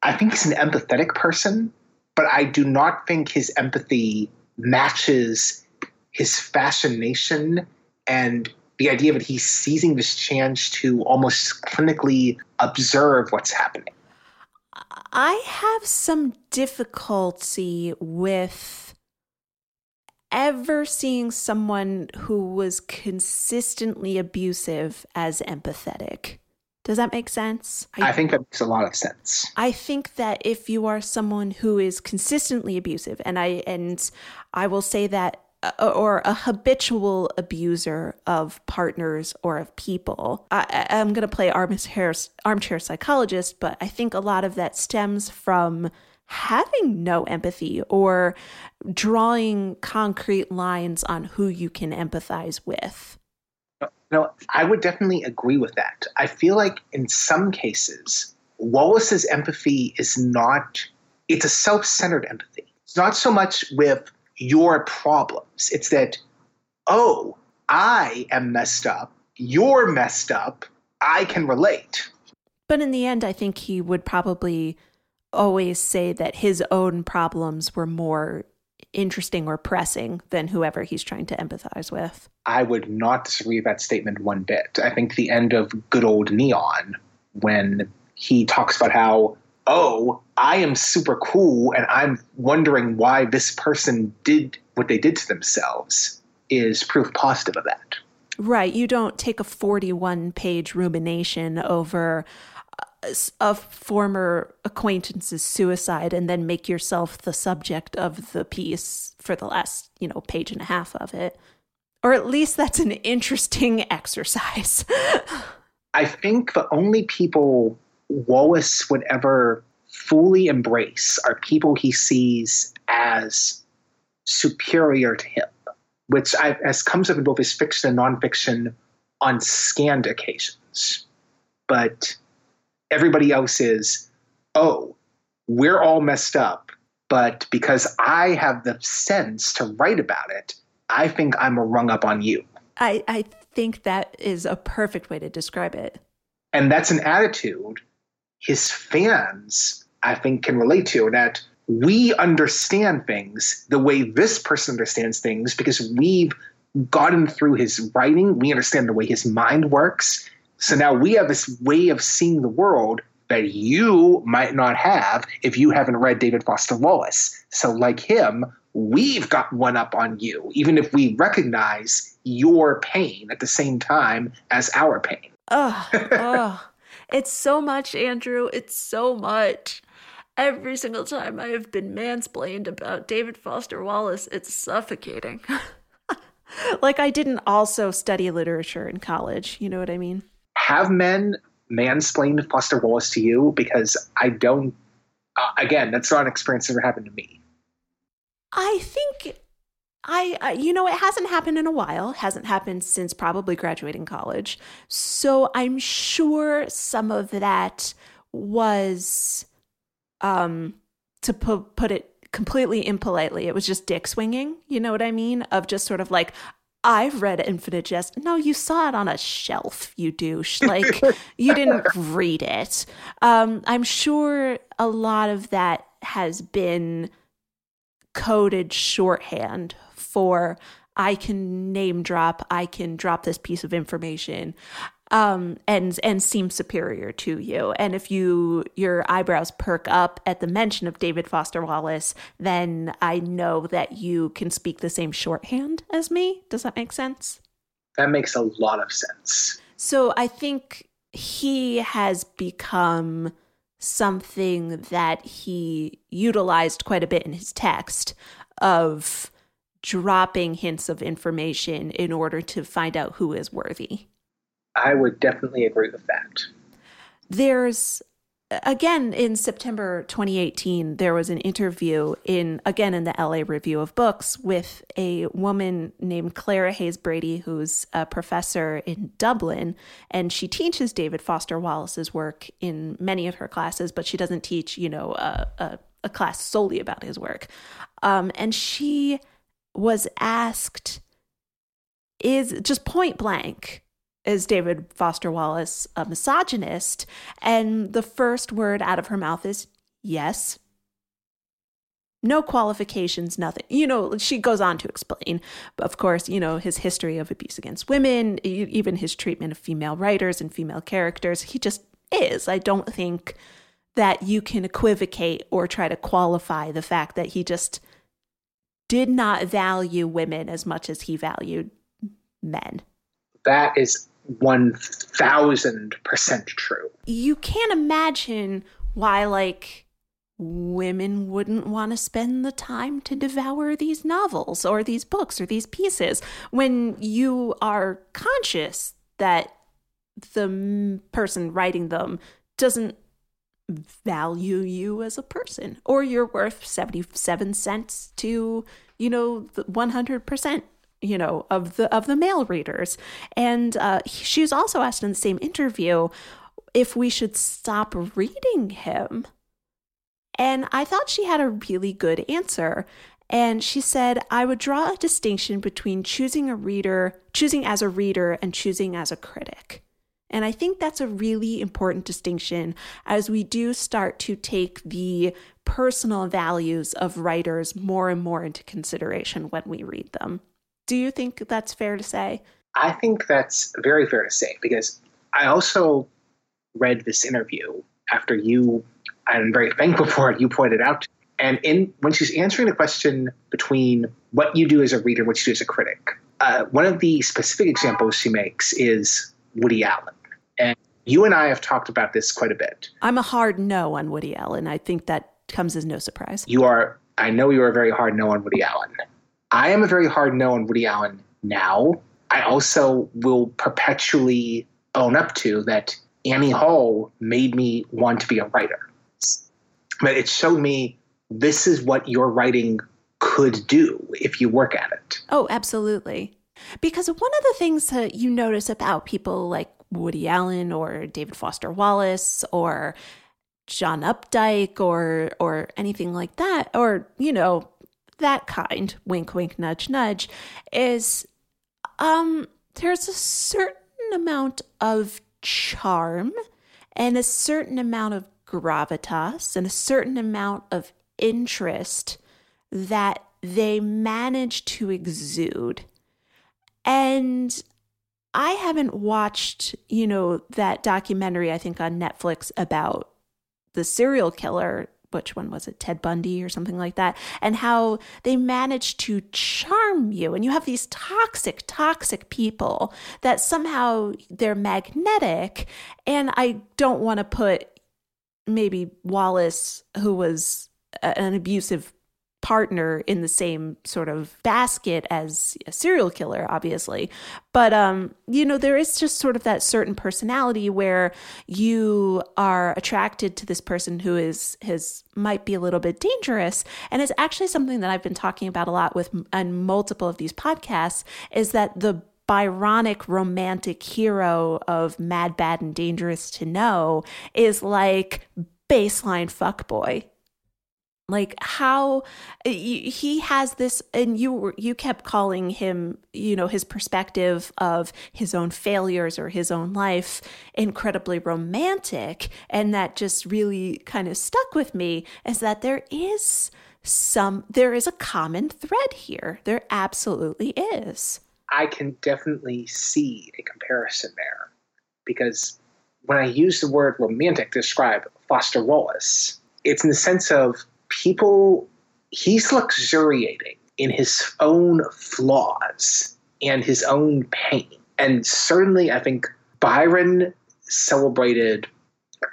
Speaker 2: I think he's an empathetic person, but I do not think his empathy matches his fascination and the idea that he's seizing this chance to almost clinically observe what's happening.
Speaker 1: I have some difficulty with ever seeing someone who was consistently abusive as empathetic. Does that make sense?
Speaker 2: I, I, think that makes a lot of sense.
Speaker 1: I think that if you are someone who is consistently abusive, and I and I will say that Uh, or a habitual abuser of partners or of people. I, am going to play armchair, armchair psychologist, but I think a lot of that stems from having no empathy or drawing concrete lines on who you can empathize with.
Speaker 2: Uh, no, I would definitely agree with that. I feel like in some cases, Wallace's empathy is not, it's a self centered empathy. It's not so much with your problems, it's that, oh, I am messed up, you're messed up, I can relate.
Speaker 1: But in the end, I think he would probably always say that his own problems were more interesting or pressing than whoever he's trying to empathize with.
Speaker 2: I would not disagree with that statement one bit. I think the end of Good Old Neon, when he talks about how, oh, I am super cool and I'm wondering why this person did what they did to themselves, is proof positive of that.
Speaker 1: Right. You don't take a 41 page rumination over, uh, a former acquaintance's suicide and then make yourself the subject of the piece for the last, you know, page and a half of it. Or at least that's an interesting exercise.
Speaker 2: I think the only people Wallace would ever fully embrace are people he sees as superior to him, which I, as comes up in both his fiction and nonfiction on scanned occasions. But everybody else is, oh, we're all messed up, but because I have the sense to write about it, I think I'm a rung up on you.
Speaker 1: I, I think that is a perfect way to describe it.
Speaker 2: And that's an attitude his fans, I think, can relate to that we understand things the way this person understands things because we've gotten through his writing. We understand the way his mind works. So now we have this way of seeing the world that you might not have if you haven't read David Foster Wallace. So, like him, we've got one up on you, even if we recognize your pain at the same time as our pain.
Speaker 1: Oh, oh. it's so much, Andrew. It's so much. Every single time I have been mansplained about David Foster Wallace, it's suffocating. like I didn't also study literature in college. You know what I mean?
Speaker 2: have men mansplained Foster Wallace to you? Because I don't. Uh, again, that's not an experience that ever happened to me.
Speaker 1: I think I, I, you know, it hasn't happened in a while. Hasn't happened since probably graduating college. So I'm sure some of that was, um, to put put it completely impolitely, it was just dick swinging. You know what I mean? Of just sort of like, I've read Infinite Jest. No, you saw it on a shelf, you douche. Like, you didn't read it. Um, I'm sure a lot of that has been coded shorthand for I can name drop, I can drop this piece of information um, and and seem superior to you. And if you your eyebrows perk up at the mention of David Foster Wallace, then I know that you can speak the same shorthand as me. Does that make sense?
Speaker 2: That makes a lot of sense.
Speaker 1: So I think he has become something that he utilized quite a bit in his text of dropping hints of information in order to find out who is worthy.
Speaker 2: I would definitely agree with that.
Speaker 1: There's again in September 2018 there was an interview in again in the LA Review of Books with a woman named Clara Hayes Brady who's a professor in Dublin and she teaches David Foster Wallace's work in many of her classes but she doesn't teach you know a, a, a class solely about his work. Um, and she was asked is just point blank is David Foster Wallace a misogynist? And the first word out of her mouth is yes. No qualifications, nothing. You know, she goes on to explain, of course, you know, his history of abuse against women, even his treatment of female writers and female characters. He just is. I don't think that you can equivocate or try to qualify the fact that he just did not value women as much as he valued men
Speaker 2: that is 1000% true.
Speaker 1: You can't imagine why, like, women wouldn't want to spend the time to devour these novels or these books or these pieces when you are conscious that the person writing them doesn't value you as a person or you're worth 77 cents to you know 100% you know of the of the male readers. And uh, she was also asked in the same interview if we should stop reading him. And i thought she had a really good answer. And she said i would draw a distinction between choosing a reader choosing as a reader and choosing as a critic. And I think that's a really important distinction as we do start to take the personal values of writers more and more into consideration when we read them. Do you think that's fair to say?
Speaker 2: I think that's very fair to say because I also read this interview after you, I'm very thankful for it, you pointed out. And in when she's answering the question between what you do as a reader, what you do as a critic, uh, one of the specific examples she makes is Woody Allen. And you and I have talked about this quite a bit.
Speaker 1: I'm a hard no on Woody Allen. I think that comes as no surprise.
Speaker 2: You are, I know you are a very hard no on Woody Allen. I am a very hard no on Woody Allen now. I also will perpetually own up to that Annie Hall made me want to be a writer. But it showed me this is what your writing could do if you work at it.
Speaker 1: Oh, absolutely. Because one of the things that you notice about people like Woody Allen or David Foster Wallace or John Updike or or anything like that or you know that kind wink wink nudge nudge is um there's a certain amount of charm and a certain amount of gravitas and a certain amount of interest that they manage to exude. And I haven't watched, you know, that documentary I think on Netflix about the serial killer, which one was it? Ted Bundy or something like that, and how they managed to charm you. And you have these toxic, toxic people that somehow they're magnetic. And I don't want to put maybe Wallace, who was an abusive partner in the same sort of basket as a serial killer obviously. But um you know there is just sort of that certain personality where you are attracted to this person who is his might be a little bit dangerous. And it's actually something that I've been talking about a lot with on multiple of these podcasts is that the Byronic romantic hero of Mad, Bad, and Dangerous to Know is like baseline fuckboy like how he has this and you you kept calling him you know his perspective of his own failures or his own life incredibly romantic. And that just really kind of stuck with me is that there is some there is a common thread here. There absolutely is.
Speaker 2: I can definitely see a comparison there. Because when i use the word romantic to describe foster wallace it's in the sense of people, he's luxuriating in his own flaws and his own pain. And certainly, I think Byron celebrated,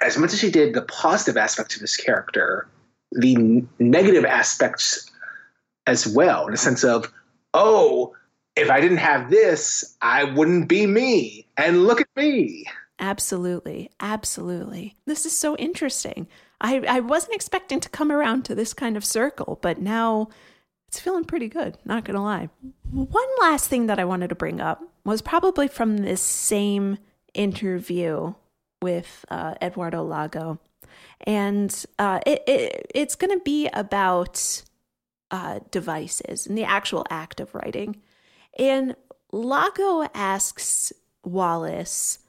Speaker 2: as much as he did the positive aspects of his character, the negative aspects as well, in a sense of, oh, if I didn't have this, I wouldn't be me. And look at me.
Speaker 1: Absolutely. Absolutely. This is so interesting. I, I wasn't expecting to come around to this kind of circle, but now it's feeling pretty good, not gonna lie. One last thing that I wanted to bring up was probably from this same interview with uh, Eduardo Lago. And uh, it, it, it's to be about uh, devices and the actual act of writing. And Lago asks Wallace,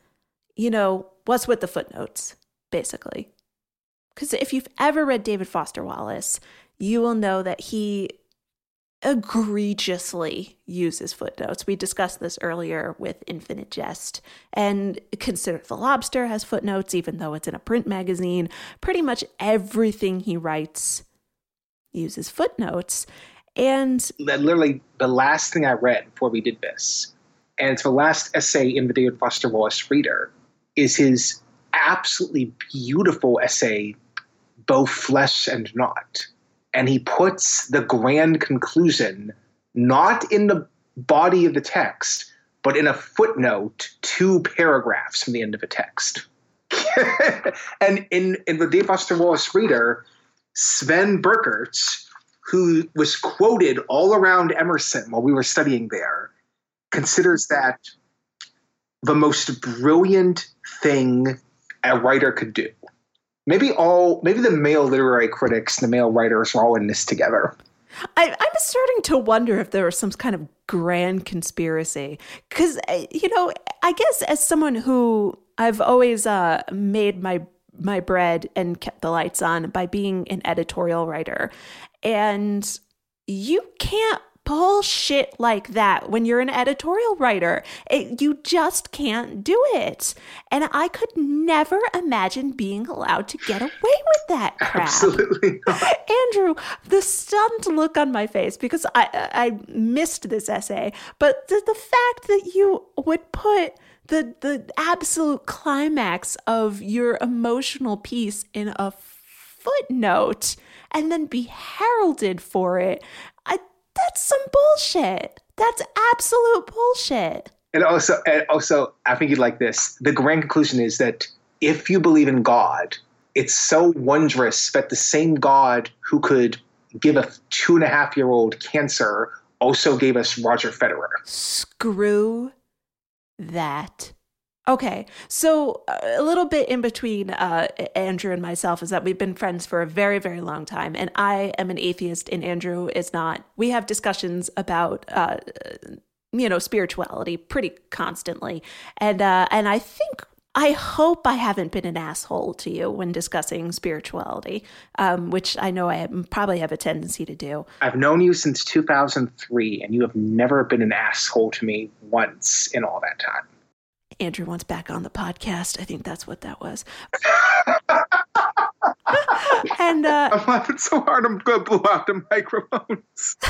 Speaker 1: you know, what's with the footnotes, basically. Because if you've ever read David Foster Wallace, you will know that he egregiously uses footnotes. We discussed this earlier with Infinite Jest. And Consider the Lobster has footnotes, even though it's in a print magazine. Pretty much everything he writes uses footnotes. And
Speaker 2: literally, the last thing I read before we did this and it's the last essay in the David Foster Wallace Reader, is his absolutely beautiful essay, Both Flesh and Not. And he puts the grand conclusion not in the body of the text, but in a footnote, two paragraphs from the end of a text. and in, in the Dave Foster Wallace Reader, Sven Birkerts, who was quoted all around Emerson while we were studying there, considers that the most brilliant thing a writer could do. Maybe all, maybe the male literary critics the male writers are all in this together.
Speaker 1: I, I'm starting to wonder if there was some kind of grand conspiracy. Because, uh, you know, I guess as someone who I've always uh, made my my bread and kept the lights on by being an editorial writer. And you can't pull shit like that when you're an editorial writer. It, you just can't do it. And I could never imagine being allowed to get away with that crap.
Speaker 2: Absolutely not.
Speaker 1: Andrew, the stunned look on my face because I I missed this essay, but the, the fact that you would put the the absolute climax of your emotional piece in a footnote and then be heralded for it. I that's some bullshit. That's absolute bullshit.
Speaker 2: And also, and also, I think you'd like this. The grand conclusion is that if you believe in God, it's so wondrous that the same God who could give a two and a half year old cancer also gave us Roger Federer.
Speaker 1: Screw that. Okay, so uh, a little bit in between uh, Andrew and myself is that we've been friends for a very, very long time, and I am an atheist, and Andrew is not. We have discussions about, uh, you know, spirituality pretty constantly, and uh, and I think I hope I haven't been an asshole to you when discussing spirituality, um, which I know I probably have a tendency to do.
Speaker 2: I've known you since 2003, and you have never been an asshole to me once in all that time.
Speaker 1: Andrew wants back on the podcast. I think that's what that was. and uh,
Speaker 2: I'm laughing so hard I'm going to blow out the microphones.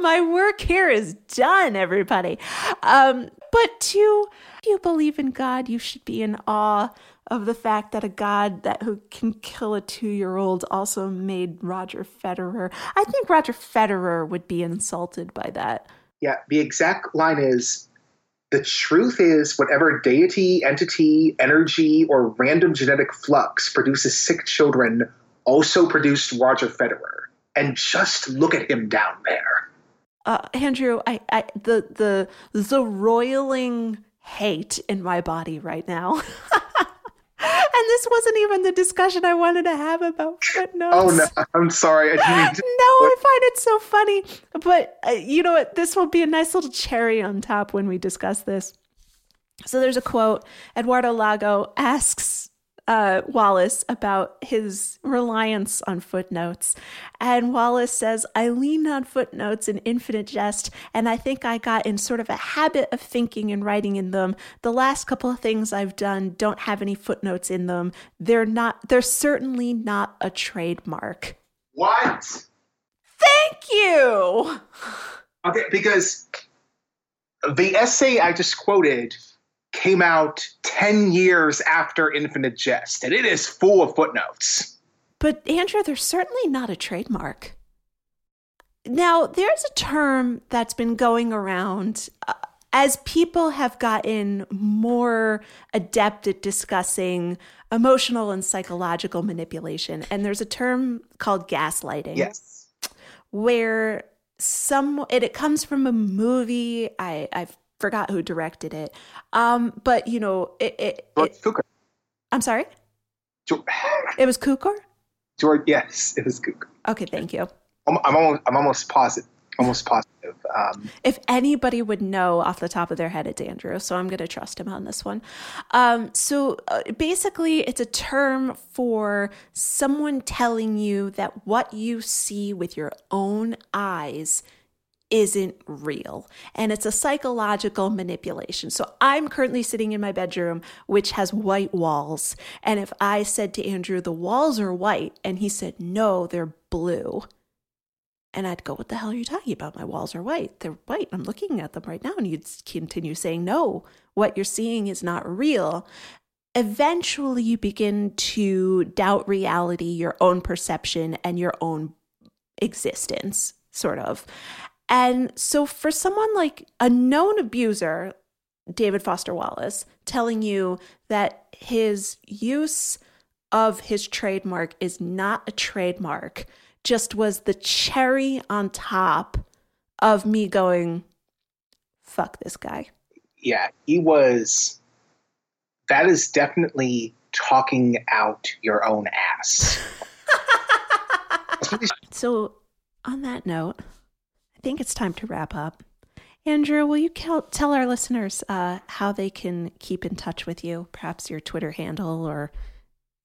Speaker 1: my work here is done, everybody. Um, but to you believe in God, you should be in awe of the fact that a God that who can kill a two-year-old also made Roger Federer. I think Roger Federer would be insulted by that.
Speaker 2: Yeah, the exact line is the truth is whatever deity, entity, energy, or random genetic flux produces sick children also produced Roger Federer. And just look at him down there.
Speaker 1: Uh, Andrew, I, I the the the roiling hate in my body right now. And this wasn't even the discussion I wanted to have about footnotes.
Speaker 2: Oh no, I'm sorry. I didn't
Speaker 1: no, I find it so funny. But uh, you know what? This will be a nice little cherry on top when we discuss this. So there's a quote. Eduardo Lago asks uh, Wallace about his reliance on footnotes. And Wallace says, I lean on footnotes in infinite jest, and I think I got in sort of a habit of thinking and writing in them. The last couple of things I've done don't have any footnotes in them. They're not, they're certainly not a trademark.
Speaker 2: What?
Speaker 1: Thank you.
Speaker 2: Okay, because the essay I just quoted came out 10 years after Infinite Jest, and it is full of footnotes.
Speaker 1: But, Andrew, they're certainly not a trademark. Now, there's a term that's been going around uh, as people have gotten more adept at discussing emotional and psychological manipulation. And there's a term called gaslighting.
Speaker 2: Yes.
Speaker 1: Where some it, it comes from a movie I, I've forgot who directed it. Um, but you know, it. it,
Speaker 2: George
Speaker 1: it
Speaker 2: Cukor.
Speaker 1: I'm sorry.
Speaker 2: George,
Speaker 1: It was Cukor.
Speaker 2: George, yes, it was Cukor.
Speaker 1: Okay, thank you.
Speaker 2: I'm, I'm almost, I'm almost positive. Almost positive. Um,
Speaker 1: If anybody would know off the top of their head, it's Andrew. So I'm going to trust him on this one. Um, so uh, basically, it's a term for someone telling you that what you see with your own eyes isn't real. And it's a psychological manipulation. So I'm currently sitting in my bedroom, which has white walls. And if I said to Andrew, the walls are white, and he said, no, they're blue, And I'd go, What the hell are you talking about? My walls are white. They're white. I'm looking at them right now. And you'd continue saying, No, what you're seeing is not real. Eventually, you begin to doubt reality, your own perception, and your own existence, sort of. And so, for someone like a known abuser, David Foster Wallace, telling you that his use of his trademark is not a trademark, just was the cherry on top of me going, fuck this guy.
Speaker 2: Yeah, he was. That is definitely talking out your own ass.
Speaker 1: so, on that note, think it's time to wrap up. Andrew, will you tell our listeners uh, how they can keep in touch with you? Perhaps your Twitter handle or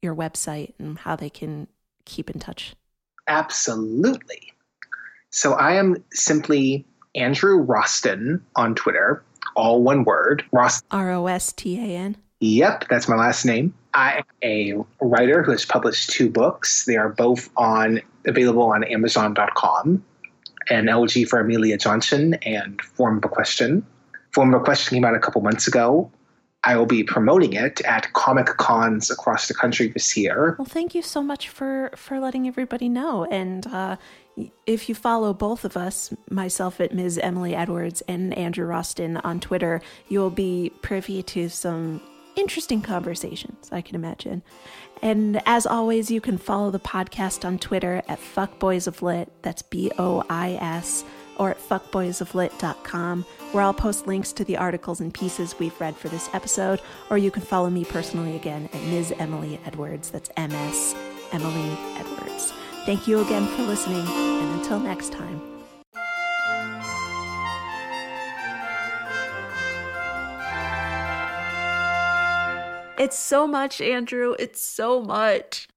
Speaker 1: your website and how they can keep in touch.
Speaker 2: Absolutely. So I am simply Andrew Rostan on Twitter, all one word.
Speaker 1: Rost- R O S T A N.
Speaker 2: Yep, that's my last name. I am a writer who has published two books. They are both on available on Amazon.com. An Elegy for Amelia Johnson and Form of a Question. Form of a Question came out a couple months ago. I will be promoting it at Comic Cons across the country this year.
Speaker 1: Well, thank you so much for for letting everybody know. And uh, if you follow both of us, myself at Ms. Emily Edwards and Andrew Rostan on Twitter, you'll be privy to some interesting conversations, I can imagine. And as always, you can follow the podcast on Twitter at Fuckbois of Lit. That's B O I S or at fuckboisoflit.com, where I'll post links to the articles and pieces we've read for this episode, or you can follow me personally again at Ms. Emily Edwards. That's MS Emily Edwards. Thank you again for listening, and until next time. It's so much, Andrew. It's so much.